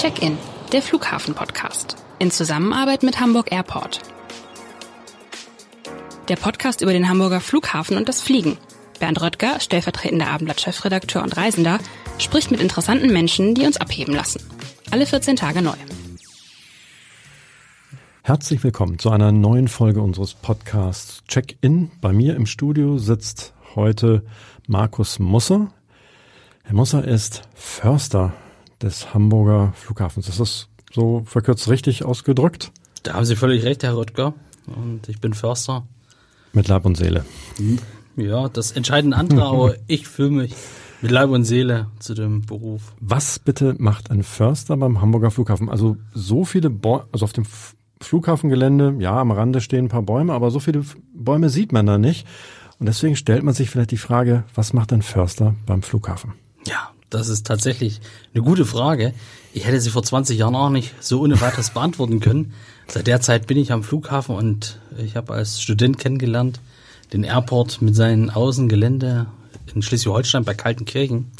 Check-in, der Flughafen-Podcast. In Zusammenarbeit mit Hamburg Airport. Der Podcast über den Hamburger Flughafen und das Fliegen. Bernd Röttger, stellvertretender Abendblatt-Chefredakteur und Reisender, spricht mit interessanten Menschen, die uns abheben lassen. Alle 14 Tage neu. Herzlich willkommen zu einer neuen Folge unseres Podcasts Check-in. Bei mir im Studio sitzt heute Markus Musser. Herr Musser ist Förster des Hamburger Flughafens. Ist das so verkürzt richtig ausgedrückt? Da haben Sie völlig recht, Herr Röttger. Und ich bin Förster. Mit Leib und Seele. Ja, das entscheiden andere, aber ich fühle mich mit Leib und Seele zu dem Beruf. Was bitte macht ein Förster beim Hamburger Flughafen? Also so viele Bäume, also auf dem Flughafengelände, ja, am Rande stehen ein paar Bäume, aber so viele Bäume sieht man da nicht. Und deswegen stellt man sich vielleicht die Frage, was macht ein Förster beim Flughafen? Ja, das ist tatsächlich eine gute Frage. Ich hätte sie vor 20 Jahren auch nicht so ohne weiteres beantworten können. Seit der Zeit bin ich am Flughafen und ich habe als Student kennengelernt den Airport mit seinen Außengelände in Schleswig-Holstein bei Kaltenkirchen.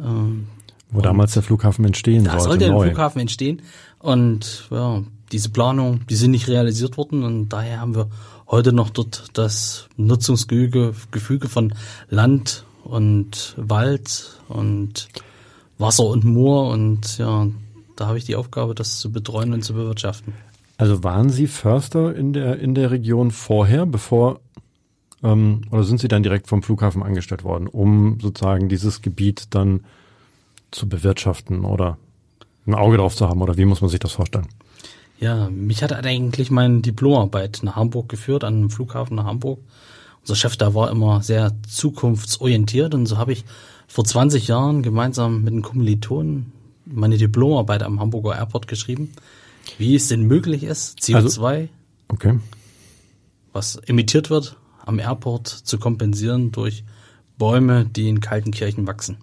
Ähm, Wo damals der Flughafen entstehen sollte. Da sollte der Flughafen entstehen. Und ja, diese Planung, die sind nicht realisiert worden und daher haben wir heute noch dort das Nutzungsgefüge von Land und Wald und Wasser und Moor und ja, da habe ich die Aufgabe, das zu betreuen und zu bewirtschaften. Also waren Sie Förster in der in der Region vorher, bevor ähm, oder sind Sie dann direkt vom Flughafen angestellt worden, um sozusagen dieses Gebiet dann zu bewirtschaften oder ein Auge drauf zu haben oder wie muss man sich das vorstellen? Ja, mich hat eigentlich meine Diplomarbeit nach Hamburg geführt, an einem Flughafen nach Hamburg unser Chef da war immer sehr zukunftsorientiert und so habe ich vor 20 Jahren gemeinsam mit einem Kommilitonen meine Diplomarbeit am Hamburger Airport geschrieben, wie es denn möglich ist, CO2, also, okay. was emittiert wird, am Airport zu kompensieren durch Bäume, die in kalten Kirchen wachsen.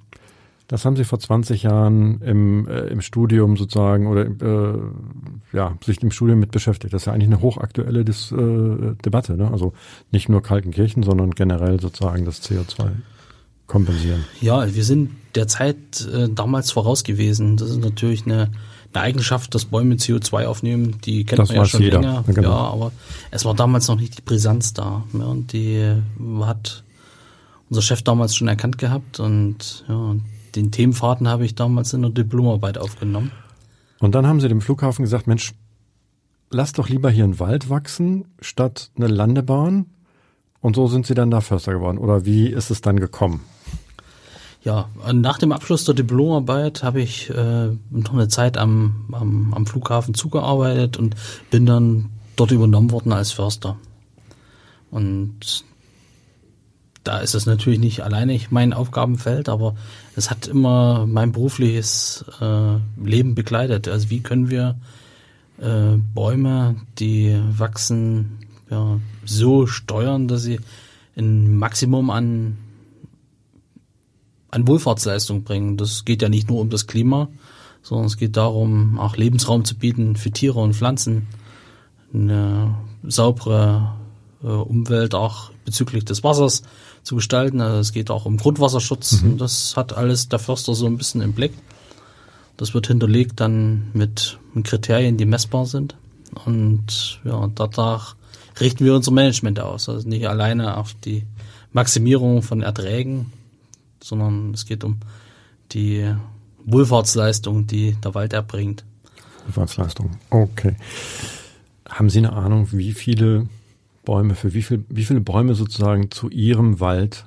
Das haben Sie vor 20 Jahren im, äh, im Studium sozusagen oder äh, ja, sich im Studium mit beschäftigt. Das ist ja eigentlich eine hochaktuelle Dis, äh, Debatte. Ne? Also nicht nur Kaltenkirchen, sondern generell sozusagen das CO2 kompensieren. Ja, wir sind der Zeit äh, damals voraus gewesen. Das ist natürlich eine, eine Eigenschaft, dass Bäume CO2 aufnehmen. Die kennt das man ja schon jeder. länger. Ja, genau. ja, aber es war damals noch nicht die Brisanz da. Ja, und die hat unser Chef damals schon erkannt gehabt und ja, den Themenfaden habe ich damals in der Diplomarbeit aufgenommen. Und dann haben Sie dem Flughafen gesagt, Mensch, lass doch lieber hier einen Wald wachsen statt eine Landebahn. Und so sind Sie dann da Förster geworden. Oder wie ist es dann gekommen? Ja, nach dem Abschluss der Diplomarbeit habe ich äh, noch eine Zeit am, am, am Flughafen zugearbeitet und bin dann dort übernommen worden als Förster. Und da ist es natürlich nicht alleine mein Aufgabenfeld, aber es hat immer mein berufliches äh, Leben begleitet. Also wie können wir äh, Bäume, die wachsen, ja, so steuern, dass sie ein Maximum an, an Wohlfahrtsleistung bringen. Das geht ja nicht nur um das Klima, sondern es geht darum, auch Lebensraum zu bieten für Tiere und Pflanzen, eine saubere Umwelt auch bezüglich des Wassers zu gestalten. Also es geht auch um Grundwasserschutz. Mhm. Das hat alles der Förster so ein bisschen im Blick. Das wird hinterlegt dann mit, Kriterien, die messbar sind. Und ja, danach richten wir unser Management aus. Also nicht alleine auf die Maximierung von Erträgen, sondern es geht um die Wohlfahrtsleistung, die der Wald erbringt. Wohlfahrtsleistung, okay. Haben Sie eine Ahnung, wie viele Bäume, für wie, viel, wie viele Bäume sozusagen zu Ihrem Wald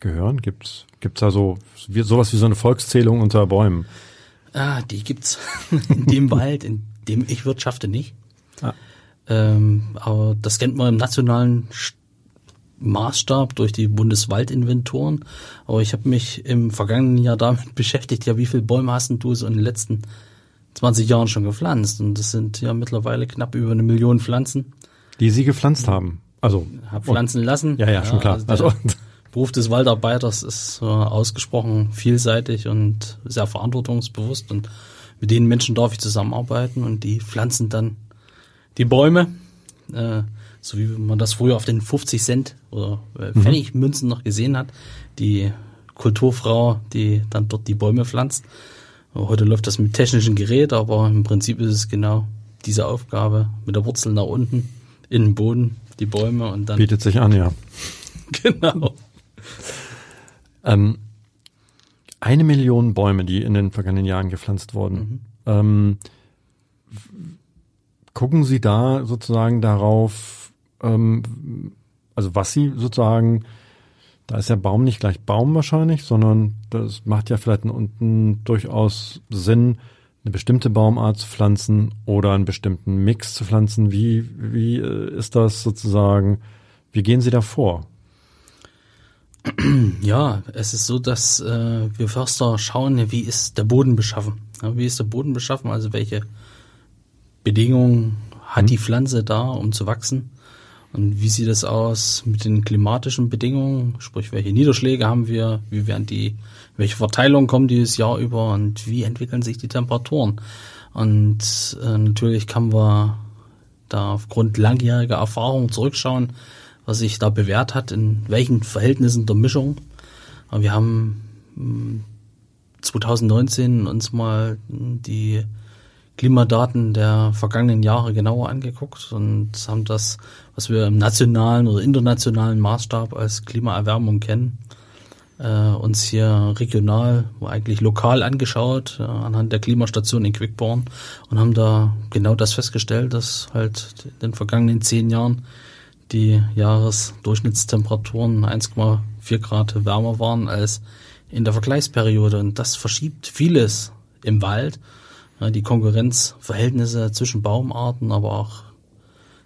gehören? Gibt's gibt's da so wie, sowas wie so eine Volkszählung unter Bäumen? Ah, die gibt's in dem Wald, in dem ich wirtschafte nicht. Ah. Ähm, aber das kennt man im nationalen Maßstab durch die Bundeswaldinventoren. Aber ich habe mich im vergangenen Jahr damit beschäftigt, ja, wie viele Bäume hast du so in den letzten 20 Jahren schon gepflanzt? Und das sind ja mittlerweile knapp über eine Million Pflanzen. Die Sie gepflanzt haben. Also hab pflanzen lassen. Ja, ja, schon klar. Also, also Beruf des Waldarbeiters ist äh, ausgesprochen vielseitig und sehr verantwortungsbewusst und mit den Menschen darf ich zusammenarbeiten und die pflanzen dann die Bäume, äh, so wie man das früher auf den 50 Cent oder äh, mhm. Pfennigmünzen noch gesehen hat, die Kulturfrau, die dann dort die Bäume pflanzt. Heute läuft das mit technischen Geräten, aber im Prinzip ist es genau diese Aufgabe mit der Wurzel nach unten in den Boden, die Bäume und dann. Bietet sich an, ja. genau. Ähm, eine Million Bäume, die in den vergangenen Jahren gepflanzt wurden. Mhm. Ähm, gucken Sie da sozusagen darauf, ähm, also was Sie sozusagen da ist der Baum nicht gleich Baum wahrscheinlich, sondern das macht ja vielleicht unten durchaus Sinn, eine bestimmte Baumart zu pflanzen oder einen bestimmten Mix zu pflanzen. Wie, wie äh, ist das sozusagen? Wie gehen Sie da vor? Ja, es ist so, dass äh, wir Förster schauen, wie ist der Boden beschaffen. Wie ist der Boden beschaffen? Also welche Bedingungen hat hm. die Pflanze da, um zu wachsen? Und wie sieht es aus mit den klimatischen Bedingungen? Sprich, welche Niederschläge haben wir? Wie werden die, welche Verteilung kommt dieses Jahr über? Und wie entwickeln sich die Temperaturen? Und äh, natürlich kann man da aufgrund langjähriger Erfahrung zurückschauen, was sich da bewährt hat, in welchen Verhältnissen der Mischung. Aber wir haben 2019 hm, uns mal die Klimadaten der vergangenen Jahre genauer angeguckt und haben das, was wir im nationalen oder internationalen Maßstab als Klimaerwärmung kennen, äh, uns hier regional, eigentlich lokal angeschaut, äh, anhand der Klimastation in Quickborn und haben da genau das festgestellt, dass halt in den vergangenen zehn Jahren die Jahresdurchschnittstemperaturen 1,4 Grad wärmer waren als in der Vergleichsperiode. Und das verschiebt vieles im Wald die Konkurrenzverhältnisse zwischen Baumarten, aber auch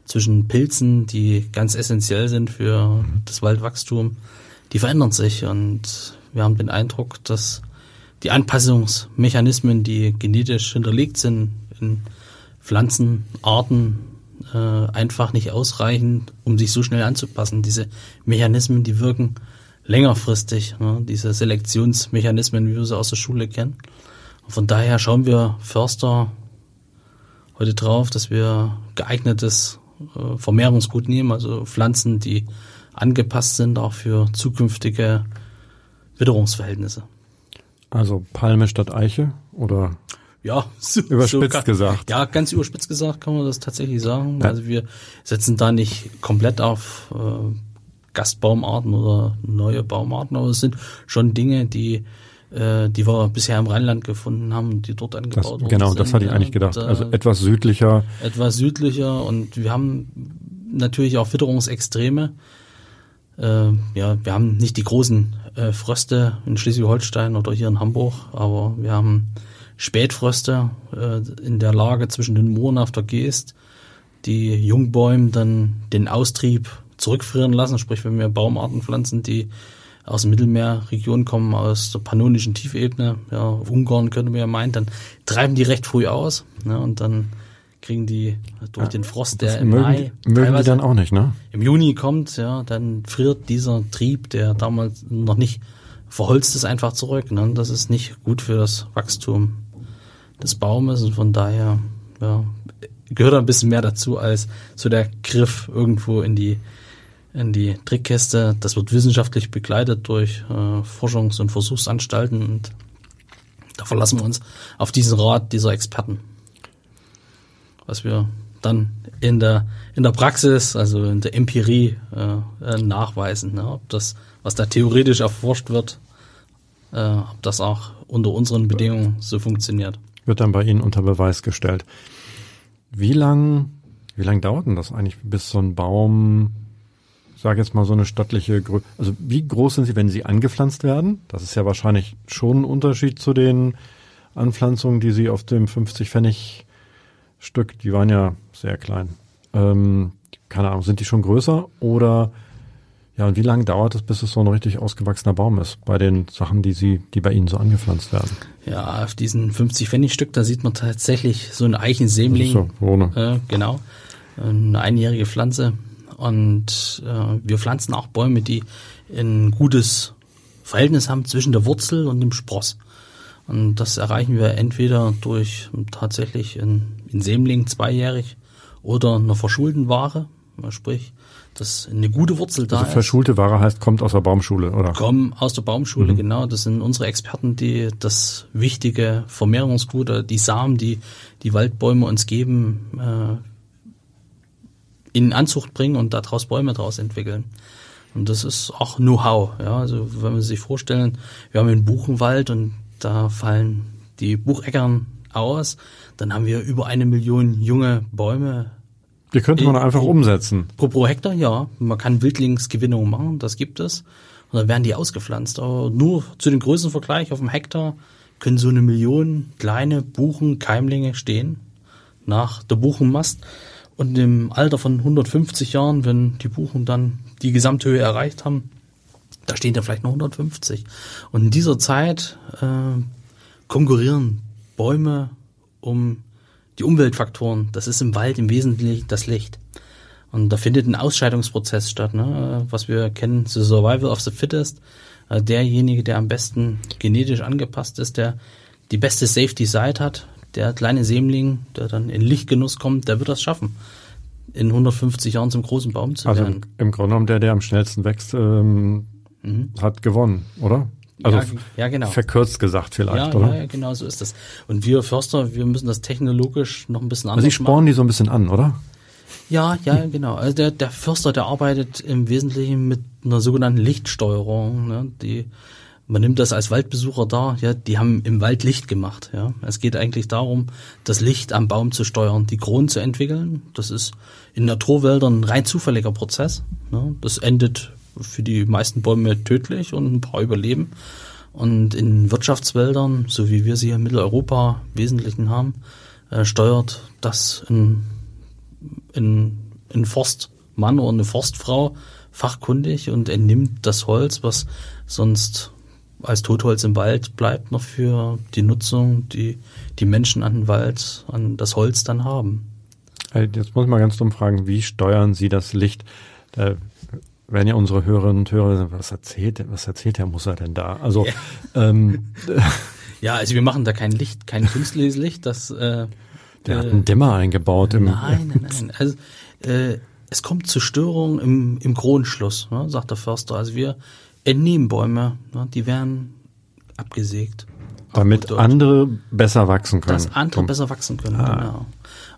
zwischen Pilzen, die ganz essentiell sind für das Waldwachstum, die verändern sich und wir haben den Eindruck, dass die Anpassungsmechanismen, die genetisch hinterlegt sind in Pflanzenarten, äh, einfach nicht ausreichen, um sich so schnell anzupassen. Diese Mechanismen, die wirken längerfristig, ne? diese Selektionsmechanismen, wie wir sie aus der Schule kennen. Von daher schauen wir Förster heute drauf, dass wir geeignetes äh, Vermehrungsgut nehmen, also Pflanzen, die angepasst sind auch für zukünftige Witterungsverhältnisse. Also Palme statt Eiche oder ja, so, überspitzt so, gesagt. Ja, ganz überspitzt gesagt kann man das tatsächlich sagen. Ja. Also wir setzen da nicht komplett auf äh, Gastbaumarten oder neue Baumarten, aber es sind schon Dinge, die äh, die wir bisher im Rheinland gefunden haben, die dort angebaut das, wurden. Genau, das hatte ich eigentlich gedacht. Und, äh, also etwas südlicher. Etwas südlicher und wir haben natürlich auch Witterungsextreme. Äh, ja, wir haben nicht die großen äh, Fröste in Schleswig-Holstein oder hier in Hamburg, aber wir haben Spätfröste äh, in der Lage zwischen den Mooren auf der Geest, die Jungbäume dann den Austrieb zurückfrieren lassen, sprich wenn wir Baumarten pflanzen, die aus der Mittelmeerregion kommen, aus der pannonischen Tiefebene, ja, Ungarn könnte man ja meinen, dann treiben die recht früh aus ne, und dann kriegen die durch ja, den Frost, der im mögen, Mai mögen die dann auch nicht, ne? Im Juni kommt, ja, dann friert dieser Trieb, der damals noch nicht verholzt ist, einfach zurück. Ne? Das ist nicht gut für das Wachstum des Baumes und von daher ja, gehört ein bisschen mehr dazu als so der Griff irgendwo in die in die Trickkäste. Das wird wissenschaftlich begleitet durch äh, Forschungs- und Versuchsanstalten und da verlassen wir uns auf diesen Rat dieser Experten. Was wir dann in der, in der Praxis, also in der Empirie äh, äh, nachweisen, ne? ob das, was da theoretisch erforscht wird, äh, ob das auch unter unseren Bedingungen so funktioniert. Wird dann bei Ihnen unter Beweis gestellt. Wie lang, wie lang dauert denn das eigentlich, bis so ein Baum sage jetzt mal so eine stattliche Größe. Also wie groß sind sie, wenn sie angepflanzt werden? Das ist ja wahrscheinlich schon ein Unterschied zu den Anpflanzungen, die sie auf dem 50 Pfennig Stück, die waren ja sehr klein. Ähm, keine Ahnung, sind die schon größer oder ja, und wie lange dauert es, bis es so ein richtig ausgewachsener Baum ist bei den Sachen, die sie, die bei Ihnen so angepflanzt werden? Ja, auf diesen 50 Pfennig Stück, da sieht man tatsächlich so einen Eichensämling. So, ohne. Äh, genau. Eine einjährige Pflanze. Und äh, wir pflanzen auch Bäume, die ein gutes Verhältnis haben zwischen der Wurzel und dem Spross. Und das erreichen wir entweder durch tatsächlich ein, ein Sämling zweijährig oder einer verschulten Ware, sprich dass eine gute Wurzel da Also ist. verschulte Ware heißt, kommt aus der Baumschule, oder? Kommen aus der Baumschule, genau. Das sind unsere Experten, die das wichtige Vermehrungsgut, die Samen, die die Waldbäume uns geben, äh, in Anzucht bringen und daraus Bäume daraus entwickeln. Und das ist auch Know-how. Ja, also wenn wir sich vorstellen, wir haben einen Buchenwald und da fallen die Bucheckern aus, dann haben wir über eine Million junge Bäume Die könnte man Ich- einfach umsetzen. Pro, pro Hektar, ja. Man kann Wildlingsgewinnung machen, das gibt es. Und dann werden die ausgepflanzt. Aber nur zu dem Größenvergleich auf dem Hektar können so eine Million kleine Buchen, Keimlinge stehen nach der Buchenmast. Und im Alter von 150 Jahren, wenn die Buchen dann die Gesamthöhe erreicht haben, da stehen dann vielleicht noch 150. Und in dieser Zeit äh, konkurrieren Bäume um die Umweltfaktoren. Das ist im Wald im Wesentlichen das Licht. Und da findet ein Ausscheidungsprozess statt, ne? was wir kennen, the survival of the fittest. Äh, Derjenige, der am besten genetisch angepasst ist, der die beste Safety Side hat, der kleine Sämling, der dann in Lichtgenuss kommt, der wird das schaffen, in 150 Jahren zum großen Baum zu Also werden. im Grunde genommen, der, der am schnellsten wächst, ähm, hat gewonnen, oder? Also Ja, ja, genau. verkürzt gesagt vielleicht, Ja, oder? ja, genau so ist das. Und wir Förster, wir müssen das technologisch noch ein bisschen anders Also sie spornen die so ein bisschen an, oder? Ja, ja, genau. Also der, der Förster, der arbeitet im Wesentlichen mit einer sogenannten Lichtsteuerung. Ne? Die, man nimmt das als Waldbesucher da, ja, die haben im Wald Licht gemacht. Ja. Es geht eigentlich darum, das Licht am Baum zu steuern, die Kronen zu entwickeln. Das ist in Naturwäldern ein rein zufälliger Prozess. Ne? Das endet für die meisten Bäume tödlich und ein paar überleben. Und in Wirtschaftswäldern, so wie wir sie in Mitteleuropa im Wesentlichen haben, äh, steuert das ein ein, ein Forstmann oder eine Forstfrau fachkundig und entnimmt das Holz, was sonst als Totholz im Wald bleibt, noch für die Nutzung, die die Menschen an den Wald, an das Holz dann haben. Äh, Jetzt muss ich mal ganz dumm fragen, wie steuern Sie das Licht? Werden ja unsere Hörerinnen und Hörer, was erzählt, was erzählt Herr Musser denn da? Also, ähm, Ja, also wir machen da kein Licht, kein künstliches Licht, das äh, der hat äh, einen Dämmer eingebaut im, Nein, nein, nein. Also, äh, es kommt zu Störungen im, im Kronenschluss, ne, sagt der Förster. Also wir entnehmen Bäume, ne, die werden abgesägt. damit andere besser wachsen können. dass andere besser wachsen können. Ah. Genau.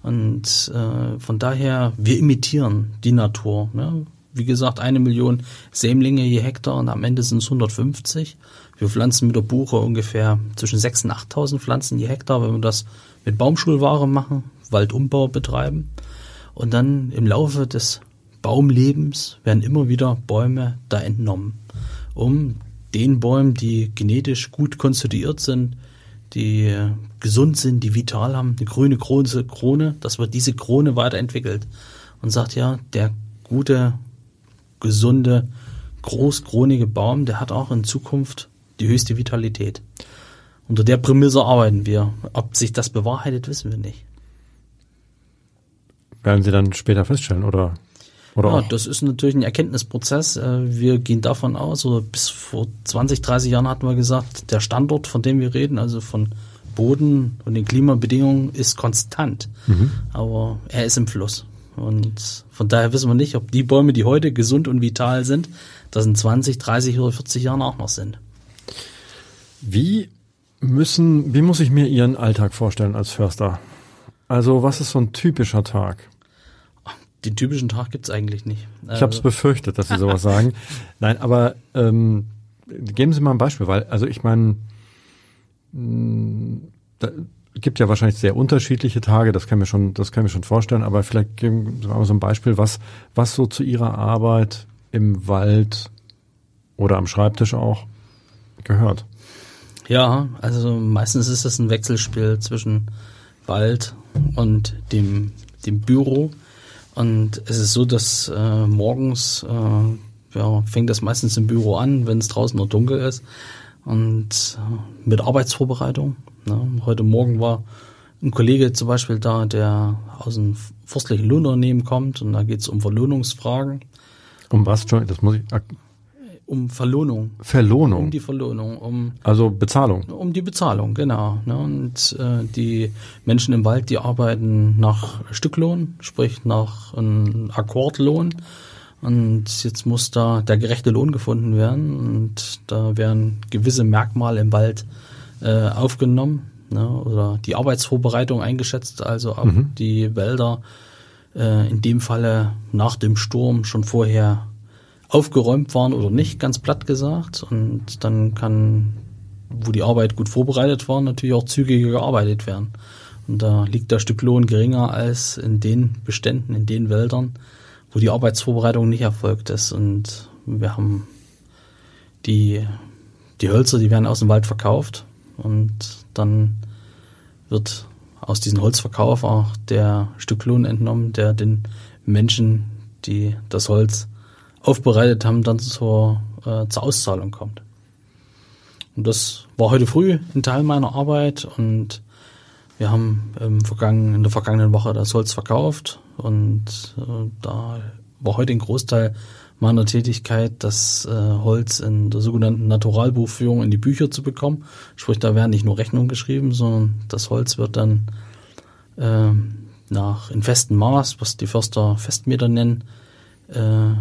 Und äh, von daher, wir imitieren die Natur. Ne? Wie gesagt, eine Million Sämlinge je Hektar und am Ende sind es 150. Wir pflanzen mit der Buche ungefähr zwischen 6.000 und 8.000 Pflanzen je Hektar, wenn wir das mit Baumschulware machen, Waldumbau betreiben. Und dann im Laufe des Baumlebens werden immer wieder Bäume da entnommen, um den Bäumen, die genetisch gut konstituiert sind, die gesund sind, die vital haben, eine grüne große Krone, dass wird diese Krone weiterentwickelt und sagt ja, der gute, gesunde, großkronige Baum, der hat auch in Zukunft die höchste Vitalität. Unter der Prämisse arbeiten wir. Ob sich das bewahrheitet, wissen wir nicht. Werden Sie dann später feststellen, oder? Oder Ja, auch? das ist natürlich ein Erkenntnisprozess. Äh, Wir gehen davon aus, oder bis vor 20, 30 Jahren hatten wir gesagt, der Standort, von dem wir reden, also von Boden und den Klimabedingungen, ist konstant. Aber er ist im Fluss. Und von daher wissen wir nicht, ob die Bäume, die heute gesund und vital sind, das in 20, 30 oder 40 Jahren auch noch sind. Wie müssen, wie muss ich mir Ihren Alltag vorstellen als Förster? Also, was ist so ein typischer Tag? Den typischen Tag gibt's eigentlich nicht. Ich habe es befürchtet, dass Sie sowas sagen. Nein, aber ähm, geben Sie mal ein Beispiel, weil, also ich meine, da gibt ja wahrscheinlich sehr unterschiedliche Tage, das kann mir schon, das kann mir schon vorstellen, aber vielleicht geben Sie mal so ein Beispiel, was, was so zu Ihrer Arbeit im Wald oder am Schreibtisch auch gehört. Ja, also meistens ist es ein Wechselspiel zwischen Wald und dem, dem Büro. Und es ist so, dass äh, morgens äh, ja, fängt das meistens im Büro an, wenn es draußen noch dunkel ist. Und äh, mit Arbeitsvorbereitung. Ne? Heute Morgen war ein Kollege zum Beispiel da, der aus einem forstlichen Lohnunternehmen kommt und da geht es um Verlohnungsfragen, Um was, Entschuldigung, das muss ich, ak- um Verlohnung, um Verlohnung, die Verlohnung, um also Bezahlung. Um die Bezahlung, genau. Ne? Und äh, die Menschen im Wald, die arbeiten nach Stücklohn, sprich nach einem Akkordlohn. Und jetzt muss da der gerechte Lohn gefunden werden und da werden gewisse Merkmale im Wald äh, aufgenommen ne, oder die Arbeitsvorbereitung eingeschätzt, also ob mhm. die Wälder äh, in dem Falle nach dem Sturm schon vorher aufgeräumt waren oder nicht, ganz platt gesagt. Und dann kann, wo die Arbeit gut vorbereitet war, natürlich auch zügiger gearbeitet werden. Und da liegt der Stück Lohn geringer als in den Beständen, in den Wäldern, wo die Arbeitsvorbereitung nicht erfolgt ist. Und wir haben die, die Hölzer, die werden aus dem Wald verkauft und dann wird aus diesem Holzverkauf auch der Stücklohn entnommen, der den Menschen, die das Holz aufbereitet haben, dann zur, äh, zur Auszahlung kommt. Und das war heute früh ein Teil meiner Arbeit und wir haben im vergangenen, in der vergangenen Woche das Holz verkauft und äh, da war heute ein Großteil meiner Tätigkeit, das äh, Holz in der sogenannten Naturalbuchführung in die Bücher zu bekommen. Sprich, da werden nicht nur Rechnungen geschrieben, sondern das Holz wird dann äh, nach in festem Maß, was die Förster Festmeter nennen, äh,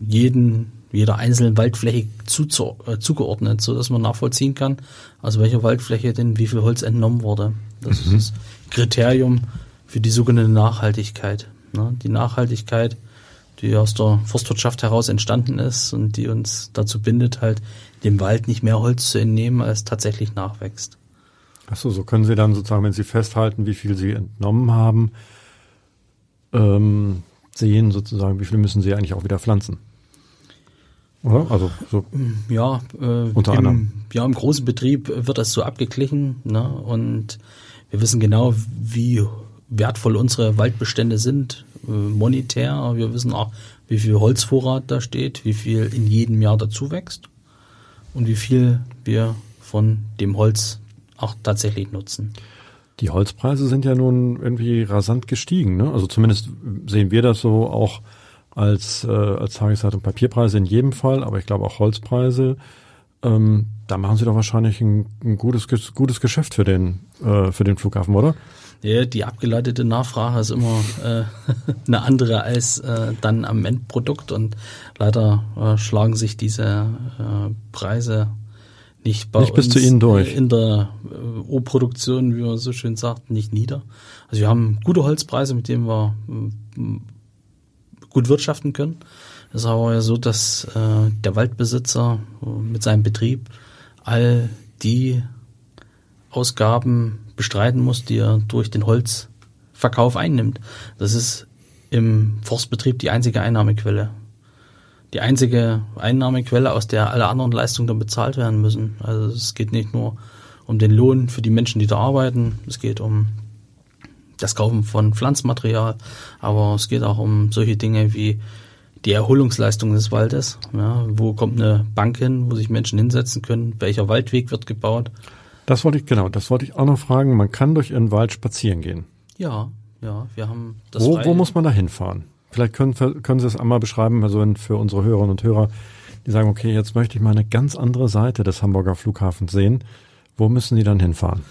jeden, jeder einzelnen Waldfläche zu, äh, zugeordnet, so dass man nachvollziehen kann, aus welcher Waldfläche denn wie viel Holz entnommen wurde. Das mhm. ist das Kriterium für die sogenannte Nachhaltigkeit. Ne? Die Nachhaltigkeit die aus der Forstwirtschaft heraus entstanden ist und die uns dazu bindet, halt dem Wald nicht mehr Holz zu entnehmen, als tatsächlich nachwächst. Achso, so können Sie dann sozusagen, wenn Sie festhalten, wie viel Sie entnommen haben, ähm, sehen sozusagen, wie viel müssen Sie eigentlich auch wieder pflanzen. Oder? Also so ja, äh, unter im, anderem. Ja, im großen Betrieb wird das so abgeglichen, ne? Und wir wissen genau, wie wertvoll unsere Waldbestände sind, äh, monetär. Wir wissen auch, wie viel Holzvorrat da steht, wie viel in jedem Jahr dazu wächst und wie viel wir von dem Holz auch tatsächlich nutzen. Die Holzpreise sind ja nun irgendwie rasant gestiegen. Ne? Also zumindest sehen wir das so auch als, äh, als Tageszeitung Papierpreise in jedem Fall, aber ich glaube auch Holzpreise. Ähm, da machen Sie doch wahrscheinlich ein, ein gutes, gutes Geschäft für den, äh, für den Flughafen, oder? Ja, die abgeleitete Nachfrage ist immer äh, eine andere als äh, dann am Endprodukt und leider äh, schlagen sich diese äh, Preise nicht bei nicht uns bis zu Ihnen durch. in der äh, O-Produktion, wie man so schön sagt, nicht nieder. Also wir haben gute Holzpreise, mit denen wir äh, gut wirtschaften können. Es ist aber ja so, dass äh, der Waldbesitzer äh, mit seinem Betrieb all die Ausgaben bestreiten muss, die er durch den Holzverkauf einnimmt. Das ist im Forstbetrieb die einzige Einnahmequelle. Die einzige Einnahmequelle, aus der alle anderen Leistungen dann bezahlt werden müssen. Also es geht nicht nur um den Lohn für die Menschen, die da arbeiten, es geht um das Kaufen von Pflanzmaterial, aber es geht auch um solche Dinge wie die Erholungsleistung des Waldes. Ja, wo kommt eine Bank hin, wo sich Menschen hinsetzen können? Welcher Waldweg wird gebaut? Das wollte ich, genau, das wollte ich auch noch fragen. Man kann durch Ihren Wald spazieren gehen. Ja, ja, wir haben das. Wo, wo muss man da hinfahren? Vielleicht können, können Sie es einmal beschreiben, also für unsere Hörerinnen und Hörer, die sagen, okay, jetzt möchte ich mal eine ganz andere Seite des Hamburger Flughafens sehen. Wo müssen die dann hinfahren?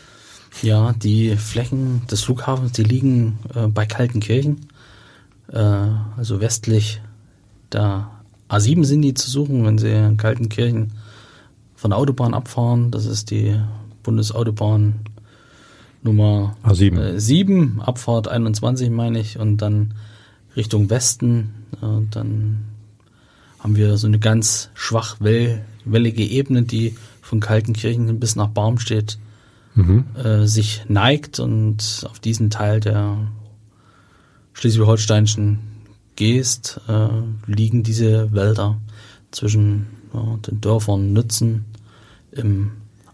Ja, die Flächen des Flughafens, die liegen äh, bei Kaltenkirchen, äh, also westlich der A7 sind die zu suchen, wenn Sie in Kaltenkirchen von der Autobahn abfahren. Das ist die Bundesautobahn Nummer A7. Äh, 7, Abfahrt 21 meine ich, und dann Richtung Westen. Äh, dann haben wir so eine ganz schwach wellige Ebene, die von Kaltenkirchen bis nach Barmstedt mhm. äh, sich neigt und auf diesen Teil der schleswig-holsteinischen Geest äh, liegen diese Wälder zwischen ja, den Dörfern Nützen im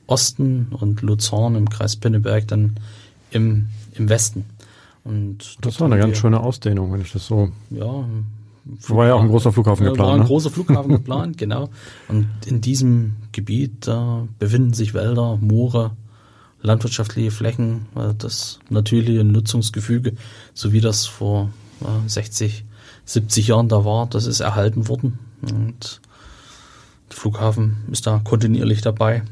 Osten und Luzern im Kreis Pinneberg dann im, im Westen. Und das war eine ganz wir, schöne Ausdehnung, wenn ich das so. Ja. War ja auch ein großer Flughafen geplant. War ein ne? großer Flughafen geplant, genau. Und in diesem Gebiet da befinden sich Wälder, Moore, landwirtschaftliche Flächen, das natürliche Nutzungsgefüge, so wie das vor 60, 70 Jahren da war, das ist erhalten worden. Und der Flughafen ist da kontinuierlich dabei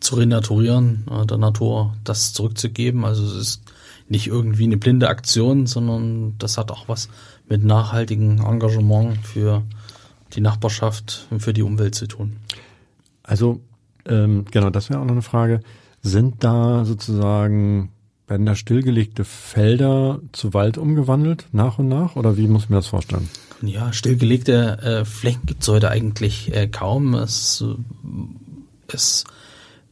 zu renaturieren, äh, der Natur das zurückzugeben. Also es ist nicht irgendwie eine blinde Aktion, sondern das hat auch was mit nachhaltigem Engagement für die Nachbarschaft und für die Umwelt zu tun. Also ähm, genau, das wäre auch noch eine Frage. Sind da sozusagen werden da stillgelegte Felder zu Wald umgewandelt nach und nach oder wie muss ich mir das vorstellen? Ja, stillgelegte äh, Flächen gibt's heute eigentlich äh, kaum. Es ist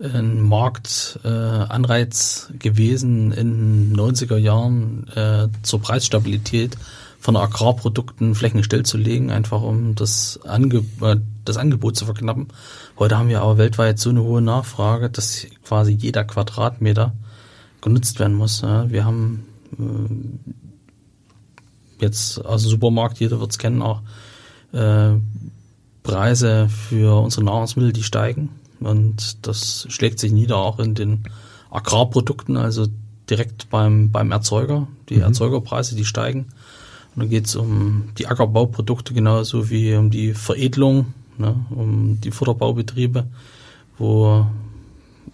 ein Marktanreiz äh, gewesen in den 90er Jahren äh, zur Preisstabilität von Agrarprodukten Flächen stillzulegen, einfach um das, Ange äh, das Angebot zu verknappen. Heute haben wir aber weltweit so eine hohe Nachfrage, dass quasi jeder Quadratmeter genutzt werden muss. Ja. Wir haben äh, jetzt aus dem Supermarkt, jeder wird es kennen, auch äh, Preise für unsere Nahrungsmittel, die steigen. Und das schlägt sich nieder auch in den Agrarprodukten, also direkt beim, beim Erzeuger. Die mhm. Erzeugerpreise, die steigen. Und dann geht es um die Ackerbauprodukte genauso wie um die Veredelung, ne, um die Futterbaubetriebe, wo,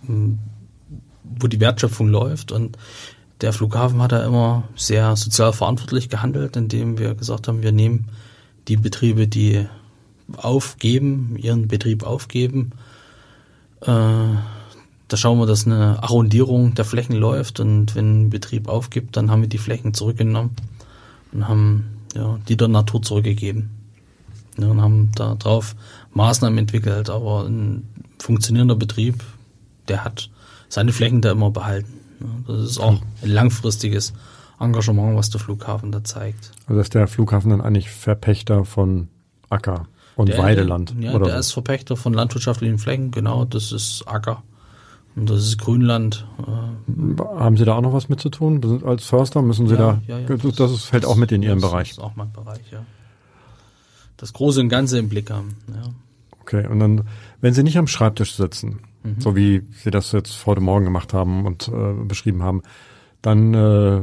wo die Wertschöpfung läuft. Und der Flughafen hat da immer sehr sozial verantwortlich gehandelt, indem wir gesagt haben, wir nehmen die Betriebe, die aufgeben, ihren Betrieb aufgeben, da schauen wir, dass eine Arrondierung der Flächen läuft und wenn ein Betrieb aufgibt, dann haben wir die Flächen zurückgenommen und haben ja, die der Natur zurückgegeben. Ja, und haben darauf Maßnahmen entwickelt, aber ein funktionierender Betrieb, der hat seine Flächen da immer behalten. Ja, das ist auch ein langfristiges Engagement, was der Flughafen da zeigt. Also ist der Flughafen dann eigentlich Verpächter von Acker und der, Weideland? Ja, oder der ist Verpächter von landwirtschaftlichen Flächen, genau, das ist Acker. Und das ist Grünland. Äh. Haben Sie da auch noch was mit zu tun? Als Förster müssen Sie ja, da, ja, ja, das, das, fällt auch mit in Ihren Bereich. Das ist auch mein Bereich, ja. Das Große und Ganze im Blick haben, ja. Okay, und dann, wenn Sie nicht am Schreibtisch sitzen, mhm. so wie Sie das jetzt heute Morgen gemacht haben und äh, beschrieben haben, dann äh,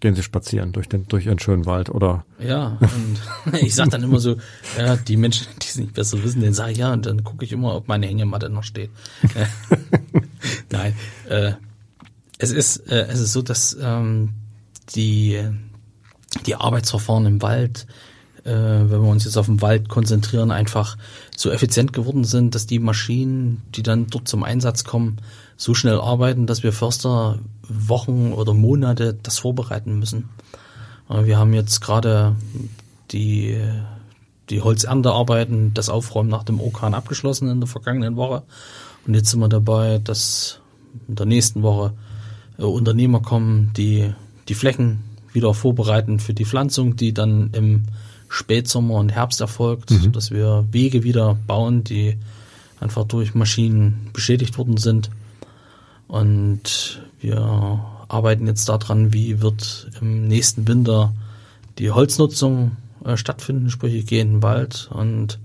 gehen Sie spazieren durch den durch Ihren schönen Wald oder? Ja, und ich sag dann immer so, ja, die Menschen, die es nicht besser wissen, den sage ich ja und dann gucke ich immer, ob meine Hängematte noch steht. Nein, äh, es ist äh, es ist so, dass ähm, die die Arbeitsverfahren im Wald äh, wenn wir uns jetzt auf den Wald konzentrieren, einfach so effizient geworden sind, dass die Maschinen, die dann dort zum Einsatz kommen, so schnell arbeiten, dass wir Förster Wochen oder Monate das vorbereiten müssen. Wir haben jetzt gerade die, die Holzerntearbeiten, das Aufräumen nach dem Orkan abgeschlossen in der vergangenen Woche. Und jetzt sind wir dabei, dass in der nächsten Woche äh, Unternehmer kommen, die die Flächen wieder vorbereiten für die Pflanzung, die dann im Spätsommer und Herbst erfolgt, mhm. dass wir Wege wieder bauen, die einfach durch Maschinen beschädigt worden sind. Und wir arbeiten jetzt daran, wie wird im nächsten Winter die Holznutzung äh, stattfinden, sprich ich gehe in den Wald und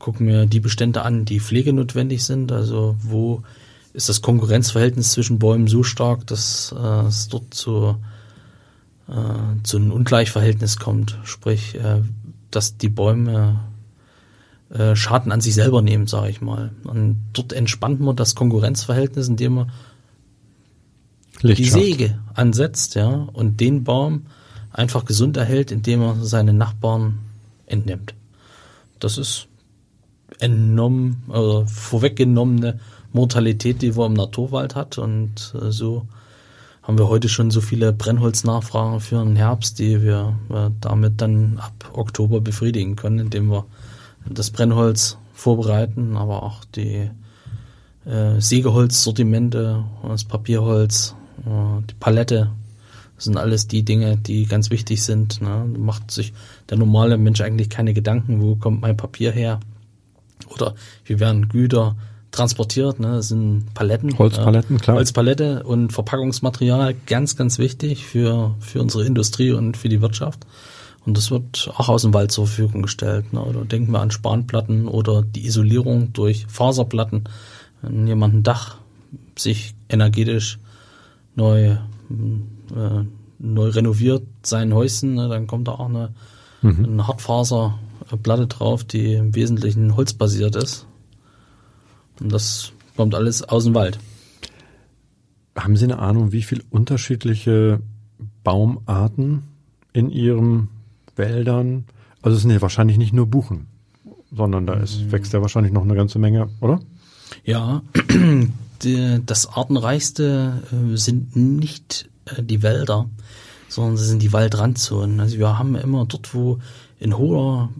gucke mir die Bestände an, die pflegenotwendig sind, also wo ist das Konkurrenzverhältnis zwischen Bäumen so stark, dass äh, es dort zu äh, zu einem Ungleichverhältnis kommt. Sprich, äh, dass die Bäume äh, Schaden an sich selber nehmen, sage ich mal. Und dort entspannt man das Konkurrenzverhältnis, indem man die Säge ansetzt, ja, und den Baum einfach gesund erhält, indem er seine Nachbarn entnimmt. Das ist entnommen, äh, vorweggenommene Mortalität, die man im Naturwald hat und äh, so haben wir heute schon so viele Brennholznachfragen für den Herbst, die wir äh, damit dann ab Oktober befriedigen können, indem wir das Brennholz vorbereiten, aber auch die äh, Sägeholzsortimente, das Papierholz, äh, die Palette. Das sind alles die Dinge, die ganz wichtig sind. Ne? Macht sich der normale Mensch eigentlich keine Gedanken, wo kommt mein Papier her? Oder wie werden Güter transportiert. Ne? Das sind Paletten. Holzpaletten, äh, klar. Holzpalette und Verpackungsmaterial, ganz, ganz wichtig für, für unsere Industrie und für die Wirtschaft. Und das wird auch aus dem Wald zur Verfügung gestellt. Ne? Oder denken wir an Spanplatten oder die Isolierung durch Faserplatten. Wenn jemand ein Dach sich energetisch neu, äh, neu renoviert, sein Häuschen, ne? dann kommt da auch eine, mhm. eine Hartfaserplatte drauf, die im Wesentlichen holzbasiert ist. Und das kommt alles aus dem Wald. Haben Sie eine Ahnung, wie viele unterschiedliche Baumarten in Ihrem Wäldern. Also es sind ja wahrscheinlich nicht nur Buchen, sondern da ist, Mhm. wächst ja wahrscheinlich noch eine ganze Menge, oder? Ja, das artenreichste äh, sind nicht äh, die Wälder, sondern sie sind die Waldrandzonen. Also wir haben immer dort, wo ein hoher,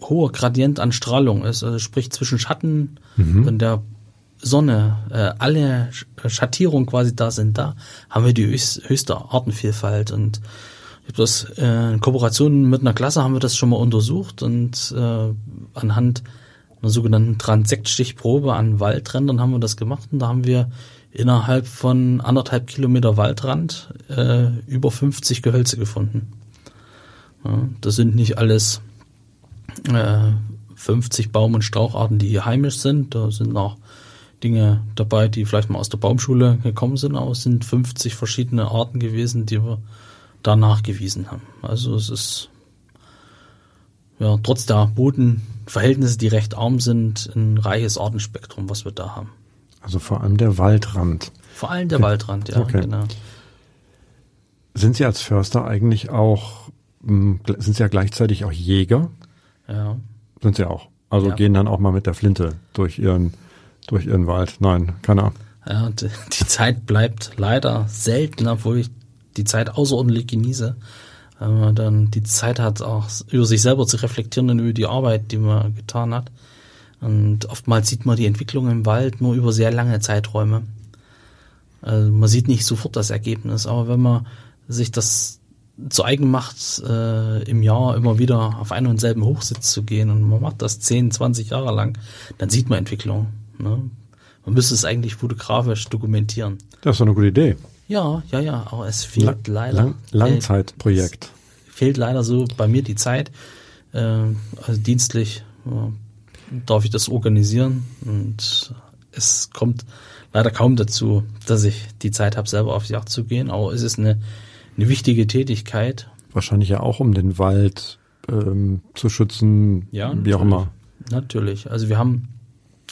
hoher Gradient an Strahlung ist, also sprich zwischen Schatten und der Sonne, äh, alle Sch- Schattierungen quasi da sind, da haben wir die höchst, höchste Artenvielfalt. Und ich habe das äh, in Kooperation mit einer Klasse haben wir das schon mal untersucht und äh, anhand einer sogenannten Transektstichprobe an Waldrändern haben wir das gemacht. Und da haben wir innerhalb von anderthalb Kilometer Waldrand äh, über 50 Gehölze gefunden. Ja, das sind nicht alles äh, 50 Baum- und Straucharten, die hier heimisch sind. Da sind auch Dinge dabei, die vielleicht mal aus der Baumschule gekommen sind, aber es sind 50 verschiedene Arten gewesen, die wir da nachgewiesen haben. Also es ist ja trotz der Bodenverhältnisse, die recht arm sind, ein reiches Artenspektrum, was wir da haben. Also vor allem der Waldrand. Vor allem der Waldrand, ja, Okay. genau. Sind Sie als Förster eigentlich auch, gl- sind Sie ja gleichzeitig auch Jäger? Ja. Sind Sie auch. Also Ja. gehen dann auch mal mit der Flinte durch Ihren, durch Ihren Wald. Nein, keiner. Ja, die, die Zeit bleibt leider selten, obwohl ich die Zeit außerordentlich genieße. Weil man dann die Zeit hat, auch über sich selber zu reflektieren und über die Arbeit, die man getan hat. Und oftmals sieht man die Entwicklung im Wald nur über sehr lange Zeiträume. Also man sieht nicht sofort das Ergebnis, aber wenn man sich das zu eigen macht, äh, im Jahr immer wieder auf einen und selben Hochsitz zu gehen und man macht das 10, 20 Jahre lang, dann sieht man Entwicklung. Ne? Man müsste es eigentlich fotografisch dokumentieren. Das ist doch eine gute Idee. Ja, ja, ja, aber es fehlt La- leider. Lang, Langzeitprojekt. Fehlt, fehlt leider so bei mir die Zeit. Äh, also dienstlich äh, darf ich das organisieren und es kommt leider kaum dazu, dass ich die Zeit habe, selber auf die Jagd zu gehen. Aber es ist eine, eine wichtige Tätigkeit. Wahrscheinlich ja auch, um den Wald ähm, zu schützen, Ja, wie auch natürlich. immer. Natürlich. Also wir haben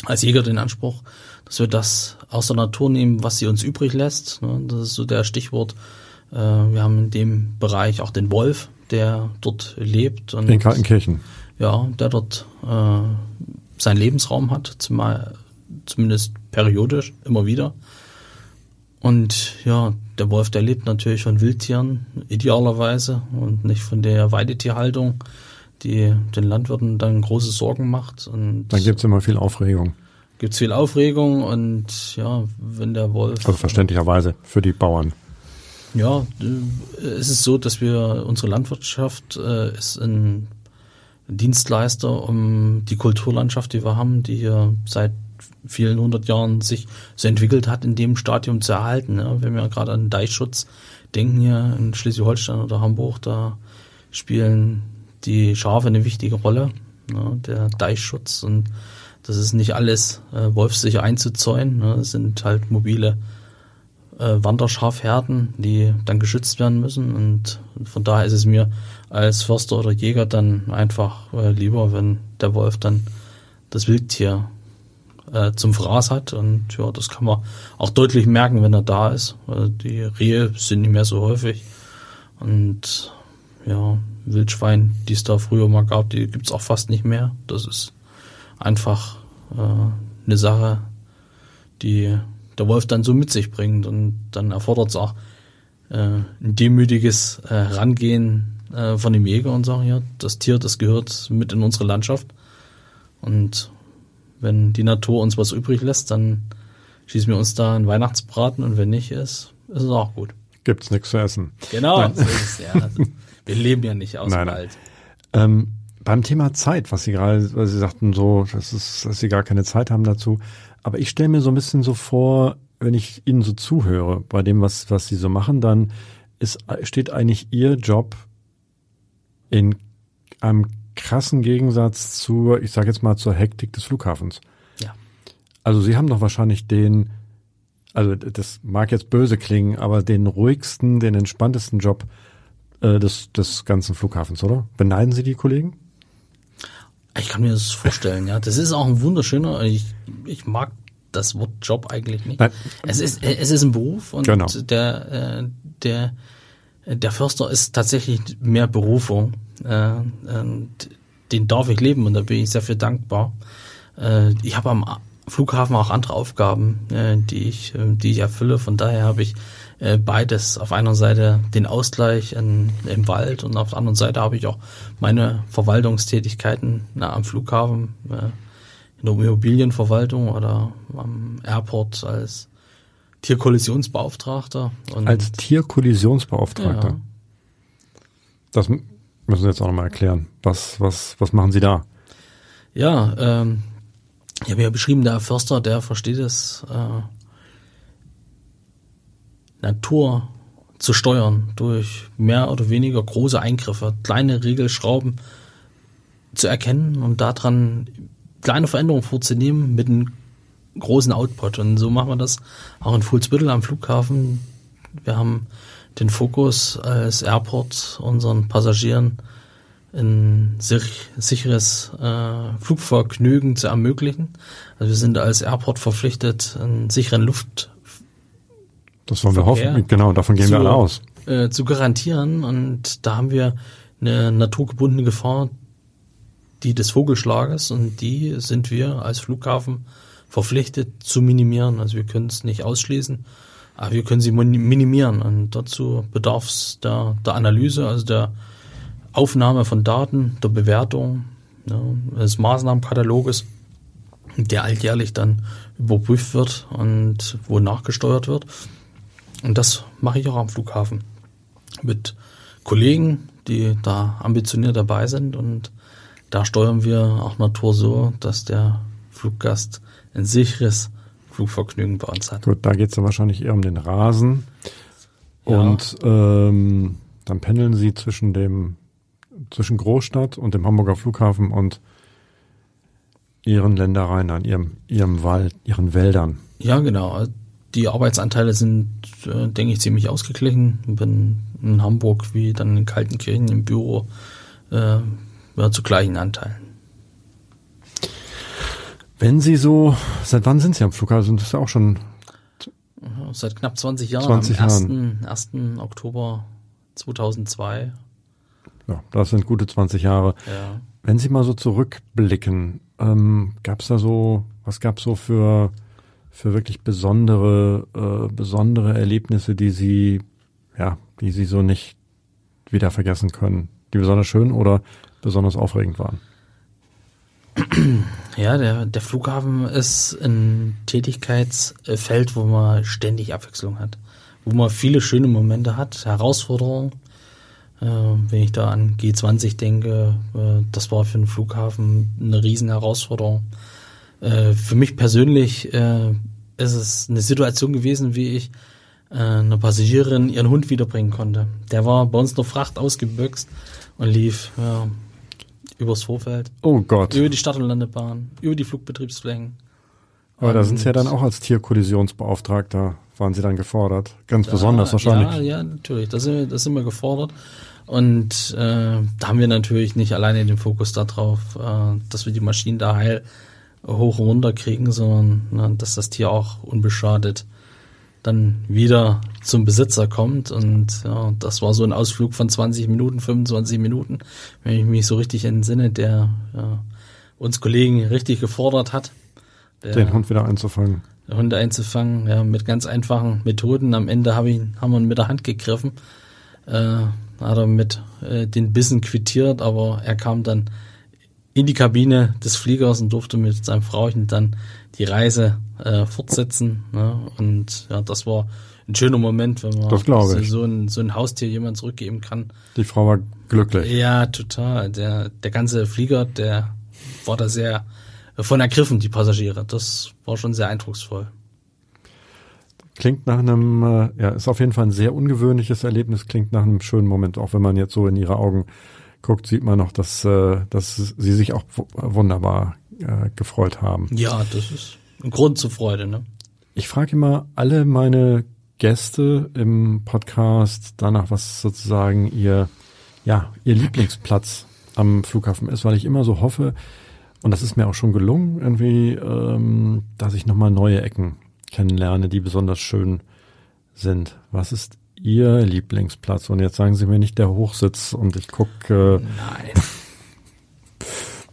als Jäger den Anspruch, dass wir das aus der Natur nehmen, was sie uns übrig lässt. ne. Das ist so der Stichwort. Äh, Wir haben in dem Bereich auch den Wolf, der dort lebt und In Kaltenkirchen. ja, der dort äh, seinen Lebensraum hat, zumal, zumindest periodisch, immer wieder. Und ja, der Wolf, der lebt natürlich von Wildtieren, idealerweise, und nicht von der Weidetierhaltung, die den Landwirten dann große Sorgen macht. Und Dann gibt's immer viel Aufregung. gibt's viel Aufregung und ja, wenn der Wolf. Also verständlicherweise für die Bauern. Ja, äh, es ist so, dass wir unsere Landwirtschaft äh, ist ein Dienstleister, um die Kulturlandschaft, die wir haben, die hier seit vielen hundert Jahren sich so entwickelt hat, in dem Stadium zu erhalten. Ja. Wenn wir gerade an Deichschutz denken hier in Schleswig-Holstein oder Hamburg, da spielen die Schafe eine wichtige Rolle, ne, der Deichschutz und das ist nicht alles äh, wolfsicher einzuzäunen, ne, es sind halt mobile äh, Wanderschafherden, die dann geschützt werden müssen. Und von daher ist es mir als Förster oder Jäger dann einfach äh, lieber, wenn der Wolf dann das Wildtier äh, zum Fraß hat. Und ja, das kann man auch deutlich merken, wenn er da ist. Also die Rehe sind nicht mehr so häufig. Und ja, Wildschwein, die es da früher mal gab, die gibt's auch fast nicht mehr. Das ist einfach äh, eine Sache, die der Wolf dann so mit sich bringt. Und dann erfordert es auch äh, ein demütiges äh, Rangehen äh, von dem Jäger und sagen, ja, das Tier, das gehört mit in unsere Landschaft. Und wenn die Natur uns was übrig lässt, dann schießen wir uns da einen Weihnachtsbraten und wenn nicht ist, ist es auch gut. Gibt's nichts zu essen. Genau, so ist es, ja. Also, wir leben ja nicht aus Nein, dem. Wald. Ähm, beim Thema Zeit, was Sie gerade, weil Sie sagten so, das ist, dass Sie gar keine Zeit haben dazu. Aber ich stelle mir so ein bisschen so vor, wenn ich Ihnen so zuhöre, bei dem, was, was Sie so machen, dann ist, steht eigentlich Ihr Job in einem krassen Gegensatz zur, ich sage jetzt mal, zur Hektik des Flughafens. Ja. Also Sie haben doch wahrscheinlich den, also das mag jetzt böse klingen, aber den ruhigsten, den entspanntesten Job äh, des, des ganzen Flughafens, oder? Beneiden Sie die Kollegen? Ich kann mir das vorstellen, ja. Das ist auch ein wunderschöner, ich, ich mag das Wort Job eigentlich nicht. Nein. Es ist, es ist ein Beruf und Genau. der, äh, der Der Förster ist tatsächlich mehr Berufung. Äh, den darf ich leben und da bin ich sehr viel dankbar. Äh, ich habe am Flughafen auch andere Aufgaben, äh, die ich, die ich erfülle. Von daher habe ich beides. Auf einer Seite den Ausgleich in, im Wald und auf der anderen Seite habe ich auch meine Verwaltungstätigkeiten na, am Flughafen, in der Immobilienverwaltung oder am Airport als Tierkollisionsbeauftragter. Und als Tierkollisionsbeauftragter? Ja. Das müssen Sie jetzt auch nochmal erklären. Was, was, was machen Sie da? Ja, ähm, ich habe ja beschrieben, der Förster, der versteht es, äh, Natur zu steuern durch mehr oder weniger große Eingriffe, kleine Regelschrauben zu erkennen und daran kleine Veränderungen vorzunehmen mit einem großen Output. Und so machen wir das auch in Fuhlsbüttel am Flughafen. Wir haben den Fokus als Airport unseren Passagieren ein sicheres äh, Flugvergnügen zu ermöglichen. Also wir sind als Airport verpflichtet, einen sicheren Luft das wollen wir hoffen. Genau, davon gehen zu, wir alle aus. Äh, zu garantieren. Und da haben wir eine naturgebundene Gefahr, die des Vogelschlages, und die sind wir als Flughafen verpflichtet zu minimieren. Also wir können es nicht ausschließen, aber wir können sie minimieren. Und dazu bedarf es der, der Analyse, also der Aufnahme von Daten, der Bewertung, ja, des Maßnahmenkataloges, der alljährlich dann überprüft wird und wo nachgesteuert wird. Und das mache ich auch am Flughafen mit Kollegen, die da ambitioniert dabei sind und da steuern wir auch Natur so, dass der Fluggast ein sicheres Flugvergnügen bei uns hat. Gut, da geht es dann wahrscheinlich eher um den Rasen. Ja. Und ähm, dann pendeln Sie zwischen dem zwischen Großstadt und dem Hamburger Flughafen und Ihren Ländereien, an Ihrem, Ihrem Wald, Ihren Wäldern. Ja, genau die Arbeitsanteile sind, äh, denke ich, ziemlich ausgeglichen. Bin in Hamburg wie dann in Kaltenkirchen im Büro äh, ja, zu gleichen Anteilen. Wenn Sie so, seit wann sind Sie am Flughafen? Das ist ja auch schon seit knapp 20 Jahren. 20 am 1. 1. Oktober 2002. Ja, das sind gute 20 Jahre. Ja. Wenn Sie mal so zurückblicken, ähm, gab es da so, was gab es so für für wirklich besondere, äh, besondere Erlebnisse, die sie, ja, die sie so nicht wieder vergessen können, die besonders schön oder besonders aufregend waren? Ja, der, der Flughafen ist ein Tätigkeitsfeld, wo man ständig Abwechslung hat, wo man viele schöne Momente hat, Herausforderungen. Äh, wenn ich da an G20 denke, äh, das war für den Flughafen eine riesen Herausforderung. Äh, für mich persönlich äh, ist es eine Situation gewesen, wie ich äh, eine Passagierin ihren Hund wiederbringen konnte. Der war bei uns der Fracht ausgebüxt und lief ja, übers Vorfeld. Oh Gott. Über die Stadt- und Landebahn, über die Flugbetriebsflächen. Aber da sind Sie ja dann auch als Tierkollisionsbeauftragter, waren Sie dann gefordert. Ganz ja, besonders wahrscheinlich. Ja, ja, natürlich. Da sind wir, da sind wir gefordert. Und äh, da haben wir natürlich nicht alleine den Fokus darauf, äh, dass wir die Maschinen da heil hoch und runter kriegen, sondern na, dass das Tier auch unbeschadet dann wieder zum Besitzer kommt. Und ja, das war so ein Ausflug von 20 Minuten, 25 Minuten, wenn ich mich so richtig entsinne, der ja, uns Kollegen richtig gefordert hat. Der, den Hund wieder einzufangen. Den Hund einzufangen, ja, mit ganz einfachen Methoden. Am Ende habe ich, haben wir ihn mit der Hand gegriffen. Äh, hat er mit äh, den Bissen quittiert, aber er kam dann in die Kabine des Fliegers und durfte mit seinem Frauchen dann die Reise äh, fortsetzen. Ne? Und ja, das war ein schöner Moment, wenn man so, so, ein, so ein Haustier jemand zurückgeben kann. Die Frau war glücklich. Ja, total. Der, der ganze Flieger, der war da sehr von ergriffen, die Passagiere. Das war schon sehr eindrucksvoll. Klingt nach einem, äh, ja, ist auf jeden Fall ein sehr ungewöhnliches Erlebnis, klingt nach einem schönen Moment, auch wenn man jetzt so in ihre Augen guckt, sieht man noch, dass, äh, dass sie sich auch wunderbar äh, gefreut haben. Ja, das ist ein Grund zur Freude. Ne? Ich frage immer alle meine Gäste im Podcast danach, was sozusagen ihr, ja, ihr Lieblingsplatz am Flughafen ist, weil ich immer so hoffe, und das ist mir auch schon gelungen, irgendwie, ähm, dass ich nochmal neue Ecken kennenlerne, die besonders schön sind. Was ist Ihr Lieblingsplatz? Und jetzt sagen Sie mir nicht der Hochsitz und ich gucke. Äh, Nein.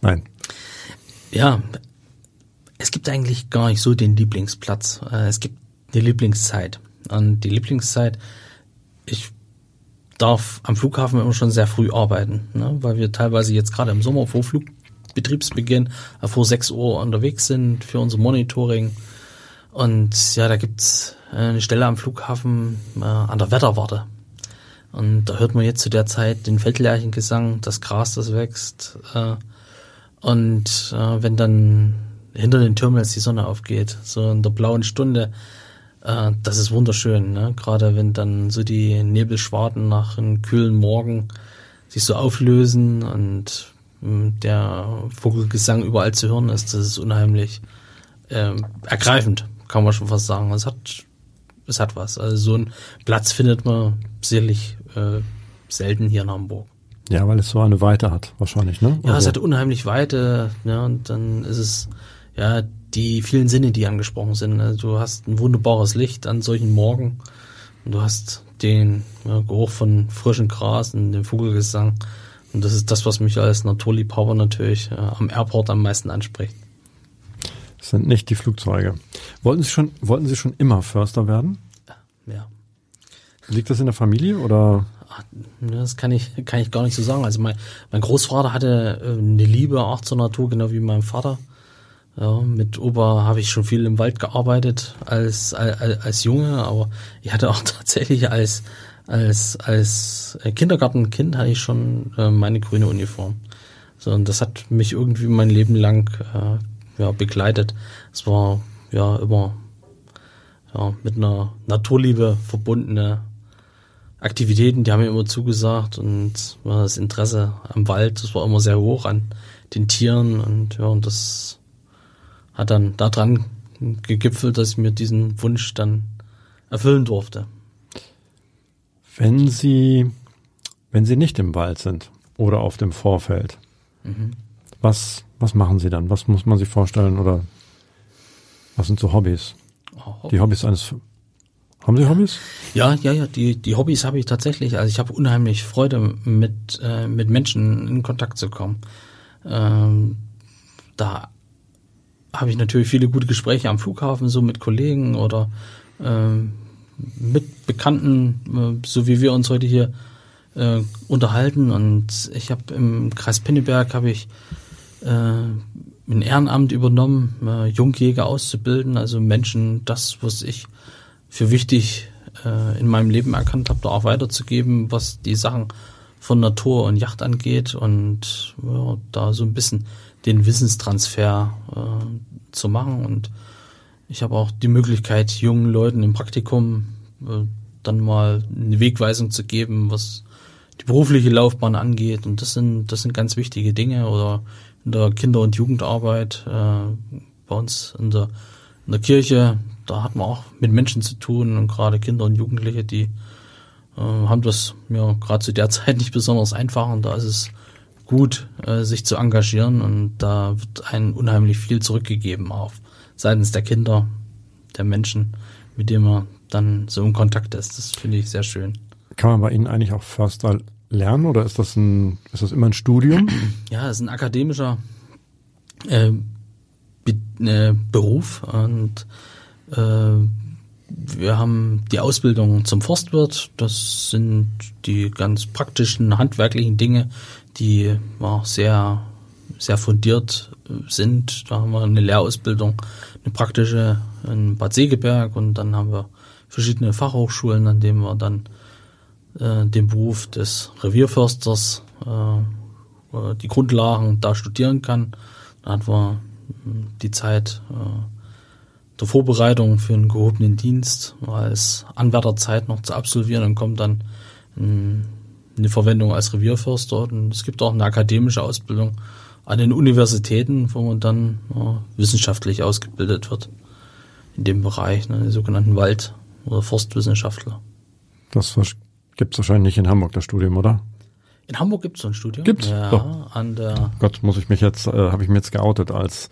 nein. Ja, es gibt eigentlich gar nicht so den Lieblingsplatz. Äh, Es gibt eine Lieblingszeit. Und die Lieblingszeit, ich darf am Flughafen immer schon sehr früh arbeiten, ne? weil wir teilweise jetzt gerade im Sommer vor Flugbetriebsbeginn äh, vor 6 Uhr unterwegs sind für unser Monitoring. Und ja, da gibt's äh, eine Stelle am Flughafen äh, an der Wetterwarte. Und da hört man jetzt zu der Zeit den Feldlärchengesang, das Gras, das wächst. Äh, und äh, wenn dann hinter den Terminals die Sonne aufgeht, so in der blauen Stunde, äh, das ist wunderschön. Ne? Gerade wenn dann so die Nebelschwaden nach einem kühlen Morgen sich so auflösen und mh, der Vogelgesang überall zu hören ist, das ist unheimlich äh, ergreifend, kann man schon fast sagen. Es hat, es hat was. Also so einen Platz findet man sicherlich äh, selten hier in Hamburg. Ja, weil es so eine Weite hat, wahrscheinlich, ne? Ja, es Also- hat unheimlich Weite, ja, und dann ist es, ja, die vielen Sinne, die angesprochen sind. Also du hast ein wunderbares Licht an solchen Morgen und du hast den ja, Geruch von frischem Gras und dem Vogelgesang. Und das ist das, was mich als Naturliebhaber natürlich äh, am Airport am meisten anspricht. Es sind nicht die Flugzeuge. Wollten Sie schon, wollten Sie schon immer Förster werden? Ja. Liegt das in der Familie oder? Ja, Das kann ich, kann ich gar nicht so sagen. Also mein, mein Großvater hatte äh, eine Liebe auch zur Natur, genau wie mein Vater. Ja, mit Opa habe ich schon viel im Wald gearbeitet als, als, als Junge, aber ich hatte auch tatsächlich als, als, als Kindergartenkind hatte ich schon äh, meine grüne Uniform. So, und das hat mich irgendwie mein Leben lang äh, ja, begleitet. Es war ja immer ja, mit einer Naturliebe verbundene Aktivitäten, die haben mir immer zugesagt und ja, das Interesse am Wald, das war immer sehr hoch an den Tieren und ja, und das hat dann daran gegipfelt, dass ich mir diesen Wunsch dann erfüllen durfte. Wenn Sie, wenn Sie nicht im Wald sind oder auf dem Vorfeld, was, was machen Sie dann? Was muss man sich vorstellen oder was sind so Hobbys? Oh, Die Hobbys eines, haben Sie Hobbys? Ja, ja, ja, die, die Hobbys habe ich tatsächlich. Also ich habe unheimlich Freude, mit, äh, mit Menschen in Kontakt zu kommen. Ähm, da habe ich natürlich viele gute Gespräche am Flughafen, so mit Kollegen oder ähm, mit Bekannten, äh, so wie wir uns heute hier äh, unterhalten. Und ich habe im Kreis Pinneberg habe ich äh, ein Ehrenamt übernommen, äh, Jungjäger auszubilden, also Menschen das, was ich für wichtig äh, in meinem Leben erkannt habe, da auch weiterzugeben, was die Sachen von Natur und Yacht angeht und ja, da so ein bisschen den Wissenstransfer äh, zu machen. Und ich habe auch die Möglichkeit, jungen Leuten im Praktikum äh, dann mal eine Wegweisung zu geben, was die berufliche Laufbahn angeht. Und das sind, das sind ganz wichtige Dinge. Oder in der Kinder- und Jugendarbeit äh, bei uns in der, in der Kirche, da hat man auch mit Menschen zu tun und gerade Kinder und Jugendliche, die äh, haben das ja gerade zu der Zeit nicht besonders einfach und da ist es gut, äh, sich zu engagieren und da wird einem unheimlich viel zurückgegeben auch seitens der Kinder, der Menschen, mit denen man dann so in Kontakt ist. Das finde ich sehr schön. Kann man bei Ihnen eigentlich auch Förster lernen oder ist das ein, ist das immer ein Studium? Ja, es ist ein akademischer äh, Be äh, Beruf und wir haben die Ausbildung zum Forstwirt. Das sind die ganz praktischen, handwerklichen Dinge, die auch sehr, sehr fundiert äh, sind. Da haben wir eine Lehrausbildung, eine praktische in Bad Segeberg und dann haben wir verschiedene Fachhochschulen, an denen wir dann äh, den Beruf des Revierförsters, äh, äh, die Grundlagen da studieren kann. Da hatten wir die Zeit äh, der Vorbereitung für einen gehobenen Dienst als Anwärterzeit noch zu absolvieren und kommt dann in eine Verwendung als Revierförster. Und es gibt auch eine akademische Ausbildung an den Universitäten, wo man dann äh, wissenschaftlich ausgebildet wird in dem Bereich, ne, die sogenannten Wald- oder Forstwissenschaftler. Das gibt es wahrscheinlich nicht in Hamburg, das Studium, oder? In Hamburg gibt es so ein Studium. Gibt's? Ja, So. an der Gott, muss ich mich jetzt, äh, habe ich mich jetzt geoutet als,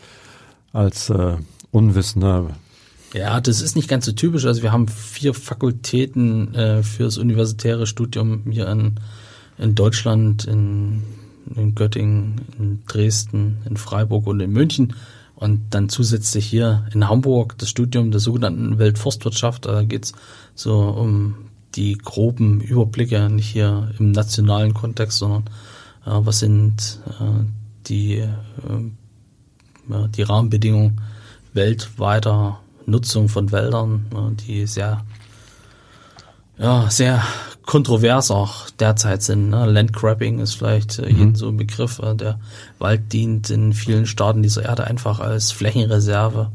als äh, unwissender Ja, das ist nicht ganz so typisch. Also wir haben vier Fakultäten äh, fürs universitäre Studium hier in, in Deutschland, in, in Göttingen, in Dresden, in Freiburg und in München. Und dann zusätzlich hier in Hamburg das Studium der sogenannten Weltforstwirtschaft. Da geht's so um die groben Überblicke, nicht hier im nationalen Kontext, sondern äh, was sind äh, die, äh, die Rahmenbedingungen weltweiter Nutzung von Wäldern, die sehr, ja, sehr kontrovers auch derzeit sind. Ne? Landgrabbing ist vielleicht äh, mhm. so ein Begriff. Äh, der Wald dient in vielen Staaten dieser Erde einfach als Flächenreserve.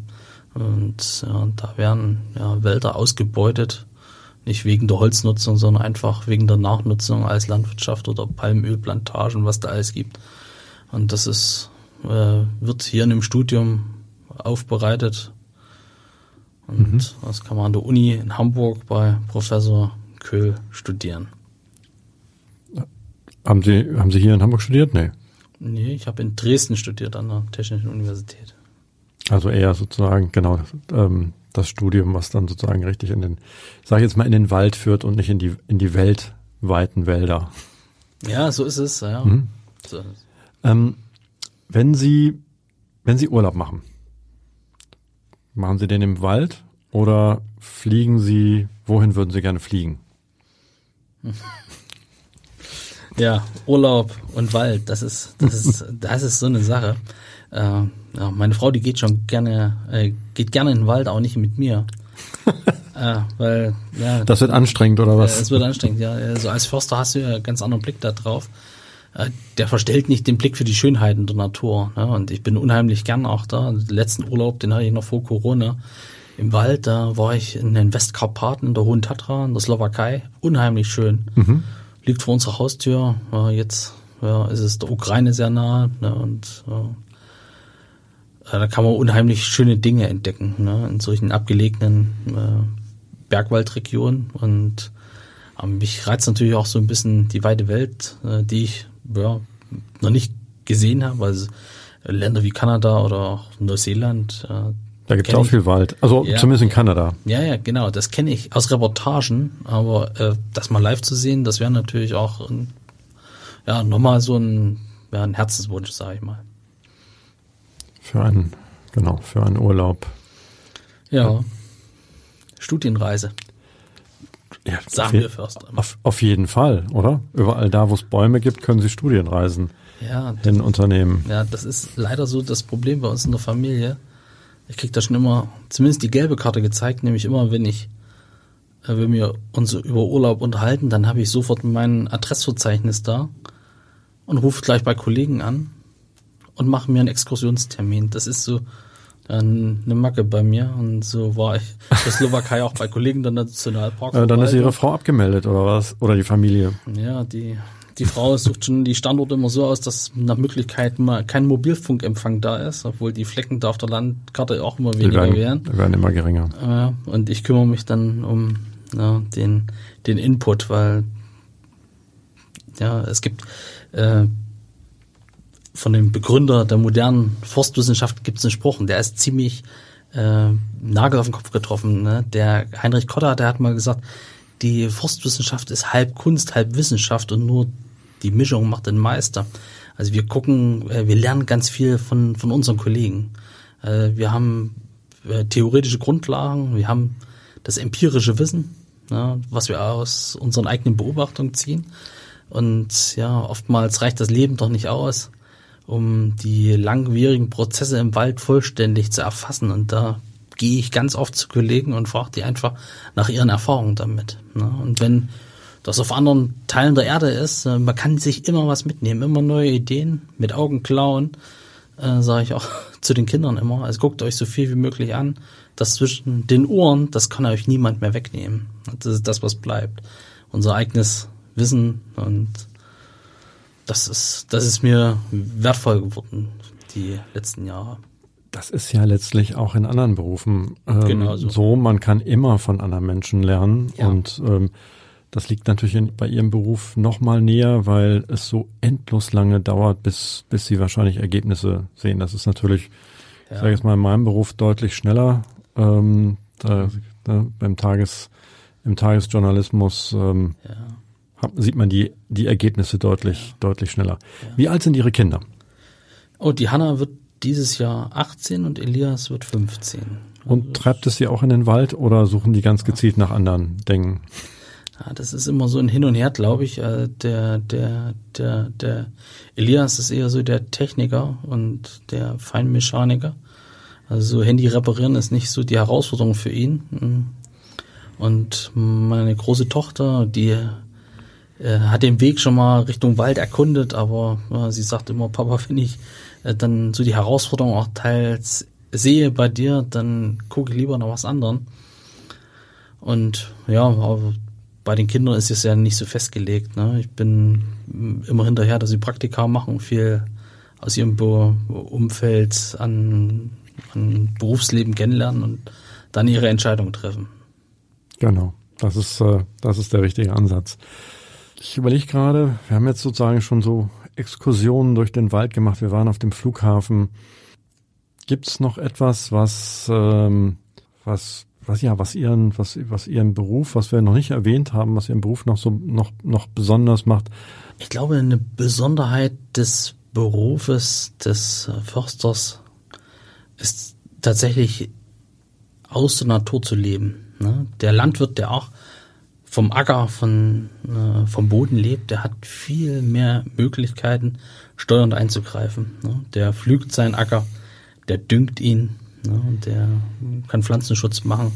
Und ja, da werden ja, Wälder ausgebeutet, nicht wegen der Holznutzung, sondern einfach wegen der Nachnutzung als Landwirtschaft oder Palmölplantagen, was da alles gibt. Und das ist, äh, wird hier in dem Studium aufbereitet und mhm. das kann man an der Uni in Hamburg bei Professor Köhl studieren. Haben Sie, haben Sie hier in Hamburg studiert? Nee. Nee, ich habe in Dresden studiert an der Technischen Universität. Also eher sozusagen, genau, ähm, das Studium, was dann sozusagen richtig in den, sag ich jetzt mal, in den Wald führt und nicht in die, in die weltweiten Wälder. Ja, so ist es, ja. Mhm. So ist es. Ähm, wenn Sie, wenn Sie Urlaub machen, Machen Sie den im Wald oder fliegen Sie, wohin würden Sie gerne fliegen? Ja, Urlaub und Wald, das ist, das ist, das ist so eine Sache. Äh, ja, meine Frau, die geht schon gerne, äh, geht gerne in den Wald, auch nicht mit mir. äh, weil, ja. Das wird anstrengend, oder was? Es wird anstrengend, ja. So also als Förster hast du ja einen ganz anderen Blick da drauf. Äh, der verstellt nicht den Blick für die Schönheiten der Natur. Ne? Und ich bin unheimlich gern auch da. Den letzten Urlaub, den hatte ich noch vor Corona. Im Wald, da war ich in den Westkarpaten, in der Hohen Tatra, in der Slowakei. Unheimlich schön. Mhm. Liegt vor unserer Haustür. Jetzt ja, ist es der Ukraine sehr nah. Ne? Und ja, da kann man unheimlich schöne Dinge entdecken. Ne? In solchen abgelegenen äh, Bergwaldregionen. Und ähm, mich reizt natürlich auch so ein bisschen die weite Welt, äh, die ich ja, noch nicht gesehen habe. Also Länder wie Kanada oder auch Neuseeland. Äh, da gibt es auch viel Wald. Also ja, zumindest in Kanada. Ja, ja, genau. Das kenne ich aus Reportagen. Aber äh, das mal live zu sehen, das wäre natürlich auch ein, ja nochmal so ein, ja, ein Herzenswunsch, sage ich mal. Für einen, genau, für einen Urlaub. Ja. ja. Studienreise. Ja, Sagen wir Förster. Auf, auf jeden Fall, oder? Überall da, wo es Bäume gibt, können sie Studienreisen ja, hin unternehmen. Ja, das ist leider so das Problem bei uns in der Familie. Ich krieg da schon immer, zumindest die gelbe Karte gezeigt, nämlich immer, wenn ich, äh, wenn wir uns über Urlaub unterhalten, dann habe ich sofort mein Adressverzeichnis da und rufe gleich bei Kollegen an und mache mir einen Exkursionstermin. Das ist so, eine Macke bei mir und so war ich der Slowakei auch bei Kollegen der Nationalpark. Äh, dann ist ihre Frau abgemeldet oder was? Oder die Familie? Ja, die, die Frau sucht schon die Standorte immer so aus, dass nach Möglichkeit mal kein Mobilfunkempfang da ist, obwohl die Flecken da auf der Landkarte auch immer weniger die werden. werden. Die werden immer geringer. Äh, und ich kümmere mich dann um ja, den, den Input, weil ja, es gibt äh, von dem Begründer der modernen Forstwissenschaft gibt es einen Spruch, und der ist ziemlich äh, Nagel auf den Kopf getroffen. Ne? Der Heinrich Kotter, der hat mal gesagt, die Forstwissenschaft ist halb Kunst, halb Wissenschaft und nur die Mischung macht den Meister. Also wir gucken, äh, wir lernen ganz viel von, von unseren Kollegen. Äh, wir haben äh, theoretische Grundlagen, wir haben das empirische Wissen, ne, was wir aus unseren eigenen Beobachtungen ziehen. Und ja, oftmals reicht das Leben doch nicht aus um die langwierigen Prozesse im Wald vollständig zu erfassen. Und da gehe ich ganz oft zu Kollegen und frage die einfach nach ihren Erfahrungen damit. Ne? Und wenn das auf anderen Teilen der Erde ist, äh, man kann sich immer was mitnehmen, immer neue Ideen, mit Augen klauen, äh, sage ich auch zu den Kindern immer. Also guckt euch so viel wie möglich an. Das zwischen den Ohren, das kann euch niemand mehr wegnehmen. Das ist das, was bleibt. Unser eigenes Wissen und das ist, das ist mir wertvoll geworden, die letzten Jahre. Das ist ja letztlich auch in anderen Berufen ähm, genau so. so. Man kann immer von anderen Menschen lernen ja. und ähm, das liegt natürlich in, bei Ihrem Beruf noch mal näher, weil es so endlos lange dauert, bis, bis Sie wahrscheinlich Ergebnisse sehen. Das ist natürlich, ja. ich sage jetzt mal, in meinem Beruf deutlich schneller. Ähm, Da, da beim Tages, im Tagesjournalismus ähm, ja. Sieht man die, die Ergebnisse deutlich, ja. deutlich schneller. Ja. Wie alt sind Ihre Kinder? Oh, die Hanna wird dieses Jahr 18 und Elias wird 15. Und also treibt es sie auch in den Wald oder suchen die ganz gezielt nach anderen Dingen? Ja, das ist immer so ein Hin und Her, glaube ich. Äh, der, der, der, der Elias ist eher so der Techniker und der Feinmechaniker. Also so Handy reparieren ist nicht so die Herausforderung für ihn. Und meine große Tochter, die äh, hat den Weg schon mal Richtung Wald erkundet, aber äh, sie sagt immer, Papa, wenn ich äh, dann so die Herausforderung auch teils sehe bei dir, dann gucke ich lieber nach was anderem. Und ja, bei den Kindern ist es ja nicht so festgelegt. Ne? Ich bin immer hinterher, dass sie Praktika machen, viel aus ihrem Umfeld an, an Berufsleben kennenlernen und dann ihre Entscheidung treffen. Genau, das ist, äh, das ist der richtige Ansatz. Ich überlege gerade, wir haben jetzt sozusagen schon so Exkursionen durch den Wald gemacht, wir waren auf dem Flughafen. Gibt es noch etwas, was, ähm, was was ja, was ihren, was, was ihren Beruf, was wir noch nicht erwähnt haben, was ihren Beruf noch so noch noch besonders macht. Ich glaube, eine Besonderheit des Berufes des Försters ist tatsächlich aus der Natur zu leben. Ne? Der Landwirt, der auch vom Acker, von, äh, vom Boden lebt, der hat viel mehr Möglichkeiten, steuernd einzugreifen. Ne? Der pflügt seinen Acker, der düngt ihn, Ne? Der kann Pflanzenschutz machen.